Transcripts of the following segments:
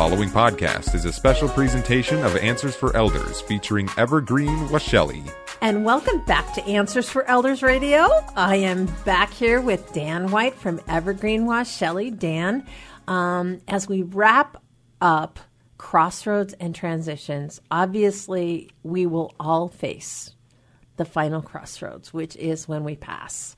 following podcast is a special presentation of Answers for Elders featuring Evergreen Washelli. And welcome back to Answers for Elders Radio. I am back here with Dan White from Evergreen Washelli. Dan, um, as we wrap up crossroads and transitions, obviously we will all face the final crossroads, which is when we pass.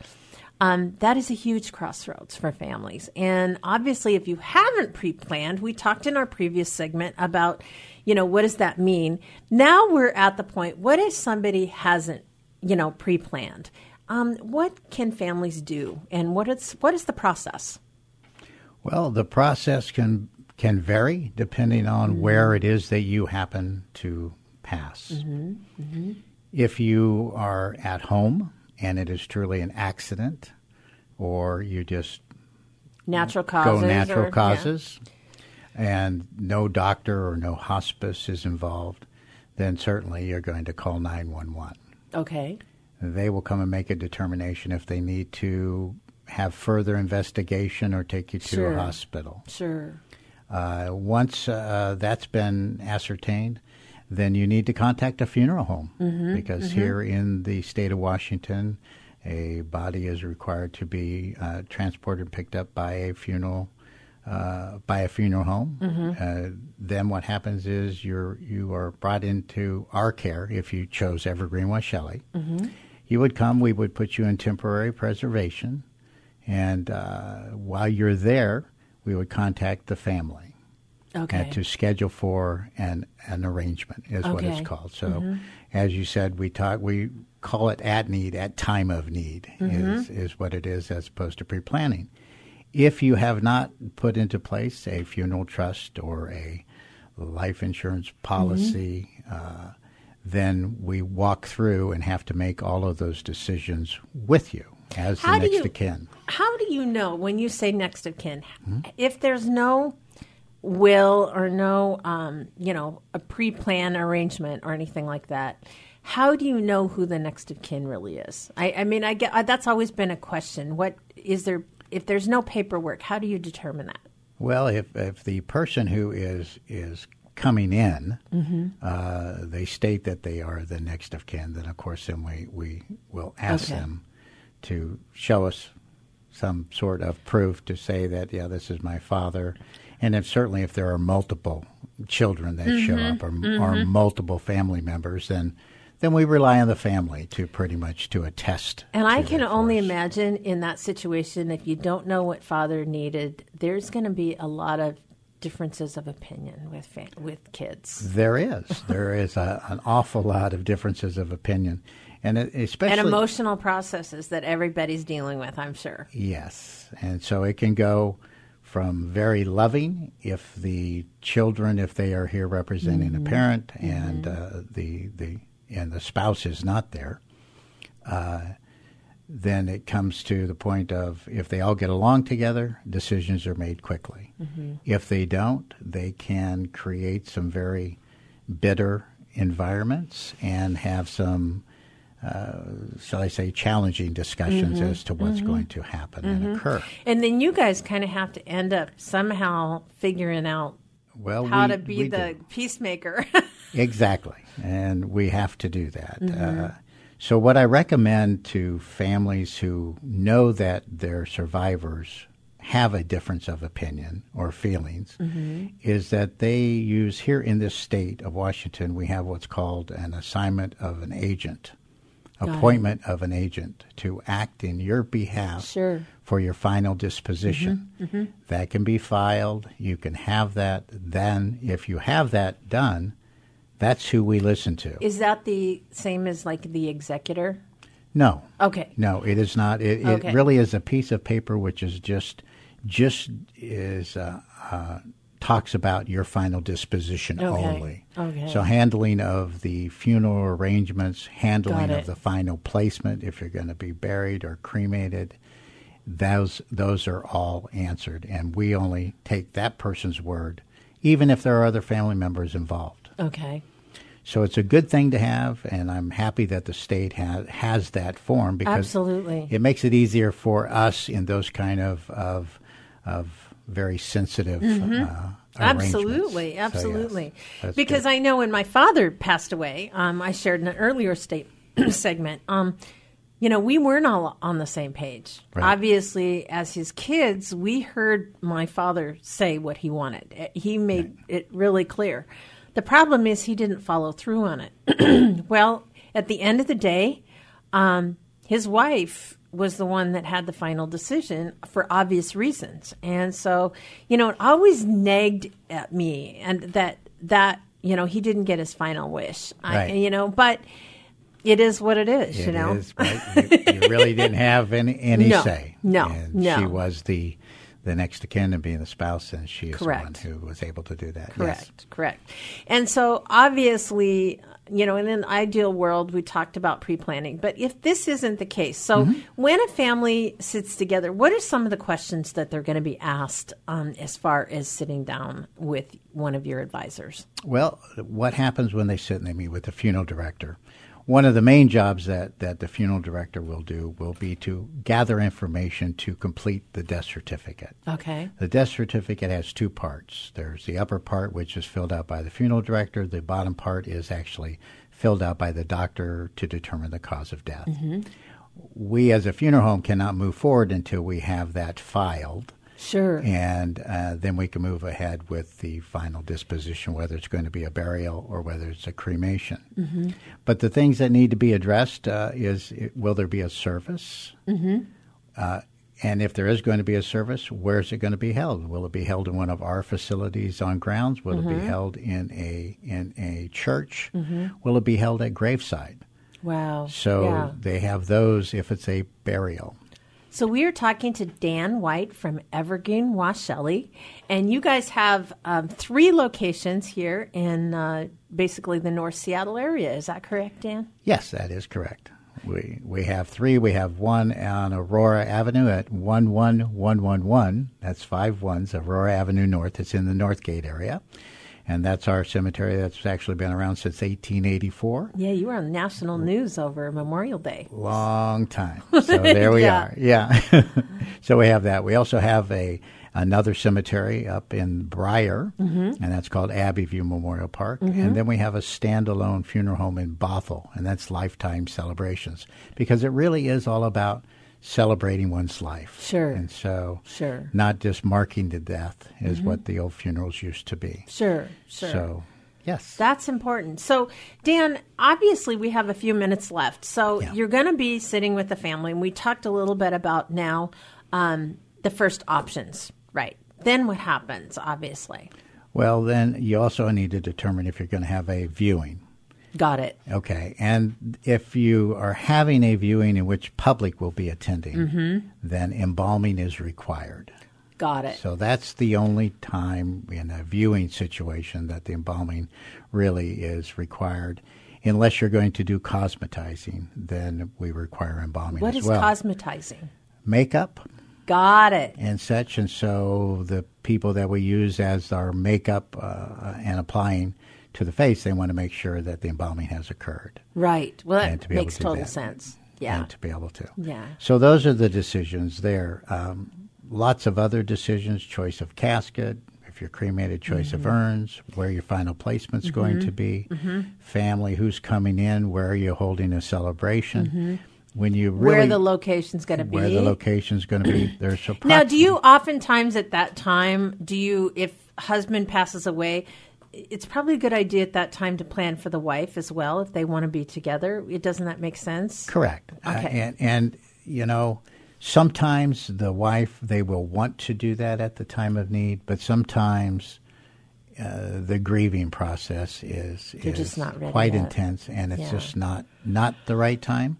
Um, that is a huge crossroads for families. And obviously, if you haven't pre planned, we talked in our previous segment about, you know, what does that mean? Now we're at the point, what if somebody hasn't, you know, pre planned? Um, what can families do? And what is, what is the process? Well, the process can can vary depending on mm-hmm. where it is that you happen to pass. Mm-hmm. Mm-hmm. If you are at home and it is truly an accident, or you just natural causes, go natural or, causes, yeah. and no doctor or no hospice is involved, then certainly you're going to call 911. Okay. They will come and make a determination if they need to have further investigation or take you to sure. a hospital. Sure. Uh, once uh, that's been ascertained, then you need to contact a funeral home mm-hmm, because mm-hmm. here in the state of Washington, a body is required to be uh, transported and picked up by a funeral uh, by a funeral home. Mm-hmm. Uh, then what happens is you're you are brought into our care if you chose Evergreen Washelli. Mm-hmm. You would come. We would put you in temporary preservation, and uh, while you're there, we would contact the family okay. to schedule for an an arrangement is okay. what it's called. So, mm-hmm. as you said, we talk we call it at need, at time of need mm-hmm. is is what it is as opposed to pre planning. If you have not put into place a funeral trust or a life insurance policy, mm-hmm. uh, then we walk through and have to make all of those decisions with you as how the next you, of kin. How do you know when you say next of kin? Mm-hmm. If there's no will or no, um, you know, a pre-plan arrangement or anything like that, how do you know who the next of kin really is? I, I mean, I get uh, that's always been a question. What is there? If there's no paperwork, how do you determine that? Well, if if the person who is is coming in, mm-hmm. uh, they state that they are the next of kin, then of course then we, we will ask okay. them to show us some sort of proof to say that yeah this is my father and if certainly if there are multiple children that mm-hmm. show up or, mm-hmm. or multiple family members, then then we rely on the family to pretty much to attest. And I can only imagine in that situation, if you don't know what father needed, there's going to be a lot of differences of opinion with fa- with kids. There is, there is a, an awful lot of differences of opinion, and especially and emotional processes that everybody's dealing with. I'm sure. Yes, and so it can go from very loving if the children, if they are here representing mm-hmm. a parent, and mm-hmm. uh, the the and the spouse is not there, uh, then it comes to the point of if they all get along together, decisions are made quickly. Mm-hmm. If they don't, they can create some very bitter environments and have some uh, shall I say, challenging discussions mm-hmm. as to what's mm-hmm. going to happen mm-hmm. and occur. And then you guys kind of have to end up somehow figuring out well, how we, to be the do. peacemaker. exactly. And we have to do that. Mm-hmm. Uh, so, what I recommend to families who know that their survivors have a difference of opinion or feelings mm-hmm. is that they use here in this state of Washington, we have what's called an assignment of an agent appointment of an agent to act in your behalf sure. for your final disposition. Mm-hmm, mm-hmm. That can be filed. You can have that. Then, if you have that done, that's who we listen to. Is that the same as like the executor? No. Okay. No, it is not. It, okay. it really is a piece of paper which is just just is uh, uh, talks about your final disposition okay. only. Okay. So handling of the funeral arrangements, handling of the final placement if you're going to be buried or cremated, those those are all answered and we only take that person's word even if there are other family members involved. Okay. So it's a good thing to have, and I'm happy that the state has has that form because Absolutely. it makes it easier for us in those kind of of, of very sensitive mm-hmm. uh, Absolutely, arrangements. So, yes, absolutely. because good. I know when my father passed away, um, I shared in an earlier state segment. Um, you know, we weren't all on the same page. Right. Obviously, as his kids, we heard my father say what he wanted. Eh, He made it really clear. The problem is he didn't follow through on it. well, at the end of the day, um, his wife was the one that had the final decision for obvious reasons, and so you know it always nagged at me, and that that you know he didn't get his final wish, I, you know, but it is what it is, It you know. is, but you, you really didn't have any, any No, say. no, and no. She was the the next of kin and being the spouse, and she is Correct. the one who was able to do that. Yes. Correct, correct. And so obviously, you know, in an ideal world, we talked about pre planning. But if this isn't the case, so Mm-hmm. when a family sits together, what are some of the questions that they're going to be asked um, as far as sitting down with one of your advisors? Well, what happens when they sit and they meet with the funeral director? One of the main jobs that, that the funeral director will do will be to gather information to complete the death certificate. Okay. The death certificate has two parts. There's the upper part, which is filled out by the funeral director. The bottom part is actually filled out by the doctor to determine the cause of death. Mm-hmm. We, as a funeral home, cannot move forward until we have that filed Sure. and uh, then we can move ahead with the final disposition, whether it's going to be a burial or whether it's a cremation. Mm-hmm. But the things that need to be addressed uh, is will there be a service? Mm-hmm. Uh, and if there is going to be a service, where is it going to be held? Will it be held in one of our facilities on grounds? Will it Mm-hmm. be held in a in a church? Will it be held at graveside? Wow. So yeah. they have those if it's a burial. So we are talking to Dan White from Evergreen Washelli, and you guys have um, three locations here in uh, basically the North Seattle area. Is that correct, Dan? Yes, that is correct. We we have three. We have one on Aurora Avenue at one one one one one. That's five ones. Aurora Avenue North. It's in the Northgate area, and that's our cemetery that's actually been around since 1884. Yeah, you were on national news over Memorial Day. Long time. So there we Yeah. are. Yeah. so we have that. We also have a another cemetery up in Brier, mm-hmm. and that's called Abbey View Memorial Park. Mm-hmm. And then we have a standalone funeral home in Bothell, and that's Lifetime Celebrations because it really is all about celebrating one's life. Sure. And so, Sure. not just marking the death is what the old funerals used to be. Sure, sure. So, yes. That's important. So, Dan, obviously we have a few minutes left. So, Yeah. you're going to be sitting with the family, and we talked a little bit about now um, the first options, right? Then what happens, obviously? well, then you also need to determine if you're going to have a viewing. Got it. Okay, and if you are having a viewing in which public will be attending, Mm-hmm. then embalming is required. Got it. So that's the only time in a viewing situation that the embalming really is required. Unless you're going to do cosmetizing, then we require embalming What is well. cosmetizing? Makeup Got it. and such, and so the people that we use as our makeup uh, and applying to the face, they want to make sure that the embalming has occurred. Right. Well, that to makes to total that. sense. Yeah. and to be able to. Yeah. So those are the decisions there. Um, lots of other decisions: choice of casket, if you're cremated, choice of Mm-hmm. urns, where your final placement's going to be, family, who's coming in, where are you holding a celebration. When you really Mm-hmm. Where the location's going to be. where the location's going to be, there's a Now, do you oftentimes at that time, do you, if husband passes away, it's probably a good idea at that time to plan for the wife as well if they want to be together. It doesn't that make sense? Correct. Uh, Okay. and and you know, sometimes the wife they will want to do that at the time of need, but sometimes uh, the grieving process is is quite yet. intense, and it's Yeah. Mm-hmm. just not not the right time.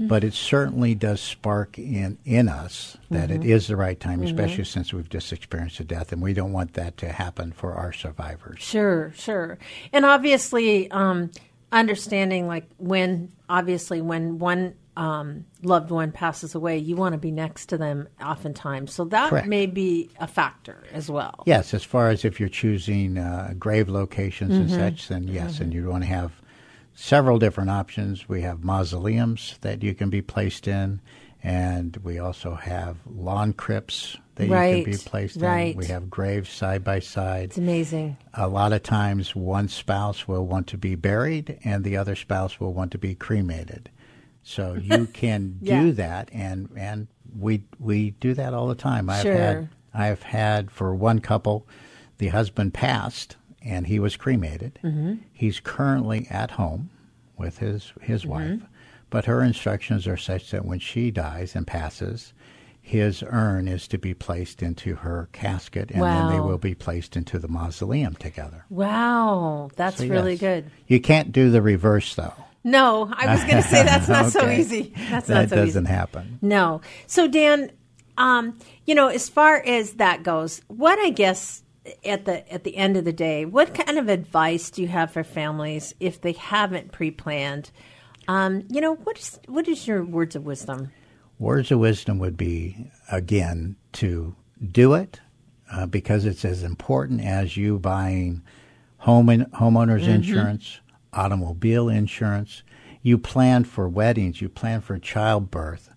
But it certainly does spark in in us that Mm-hmm. it is the right time, especially since we've just experienced a death, and we don't want that to happen for our survivors. Sure, sure. And obviously, um, understanding like when, obviously, when one um, loved one passes away, you want to be next to them oftentimes. So that Correct. may be a factor as well. Yes, as far as if you're choosing uh, grave locations and such, then yes, and you want to have several different options. We have mausoleums that you can be placed in, and we also have lawn crypts that you can be placed right. in. We have graves side by side. It's amazing. A lot of times, one spouse will want to be buried, and the other spouse will want to be cremated. So you can Yeah. do that, and and we we do that all the time. I've Sure. had I've had for one couple, the husband passed, and he was cremated. Mm-hmm. He's currently at home with his his Mm-hmm. wife, but her instructions are such that when she dies and passes. His urn is to be placed into her casket, and then they will be placed into the mausoleum together. Wow, that's So, really yes. good. You can't do the reverse, though. No, I was going to say that's not so easy. That's that not so doesn't easy. happen. No. So Dan, um, you know, as far as that goes, what I guess at the at the end of the day, what kind of advice do you have for families if they haven't pre-planned? Um, you know, what is what is your words of wisdom? Words of wisdom would be, again, to do it uh, because it's as important as you buying home in, homeowners Mm-hmm. insurance, automobile insurance. You plan for weddings, you plan for childbirth,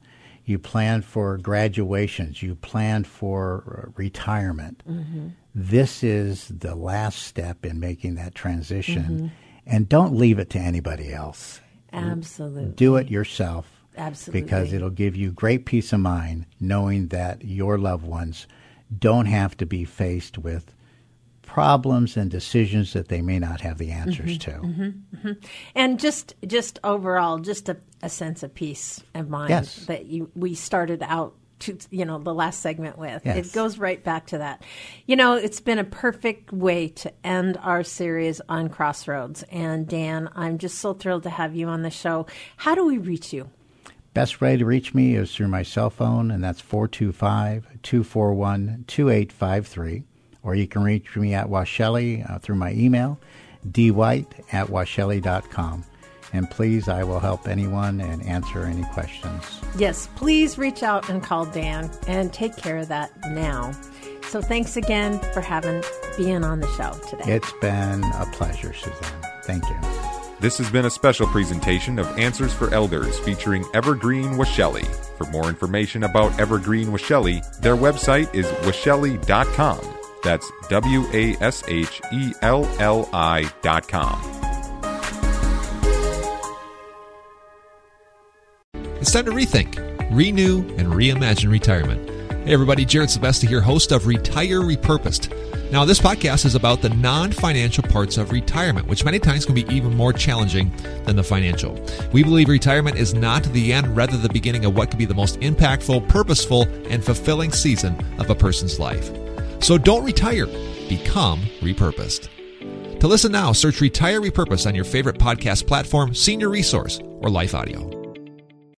you plan for graduations, you plan for uh, retirement. Mm-hmm. This is the last step in making that transition. Mm-hmm. And don't leave it to anybody else. Absolutely. Do it yourself. Absolutely. Because it'll give you great peace of mind knowing that your loved ones don't have to be faced with problems and decisions that they may not have the answers Mm-hmm. to. and just just overall just a, a sense of peace of mind Yes. that you we started out to you know the last segment with Yes. it goes right back to that you know it's been a perfect way to end our series on crossroads and dan i'm just so thrilled to have you on the show how do we reach you Best way to reach me is through my cell phone, and that's 425 241 2853. Or you can reach me at Washelli uh, through my email, dwhite at washelli.com. And please, I will help anyone and answer any questions. yes please reach out and call dan and take care of that now so thanks again for having being on the show today It's been a pleasure, Suzanne. Thank you. This has been a special presentation of Answers for Elders featuring Evergreen Washelli. For more information about Evergreen Washelli, their website is washelli.com. That's W A S H E L L I dot com. It's time to rethink, renew, and reimagine retirement. Hey, everybody, Jared Sebesta here, host of Retire Repurposed. Now, this podcast is about the non financial parts of retirement, which many times can be even more challenging than the financial. We believe retirement is not the end, rather, the beginning of what could be the most impactful, purposeful, and fulfilling season of a person's life. So don't retire, become repurposed. To listen now, search Retire Repurposed on your favorite podcast platform, Senior Resource, or Life Audio.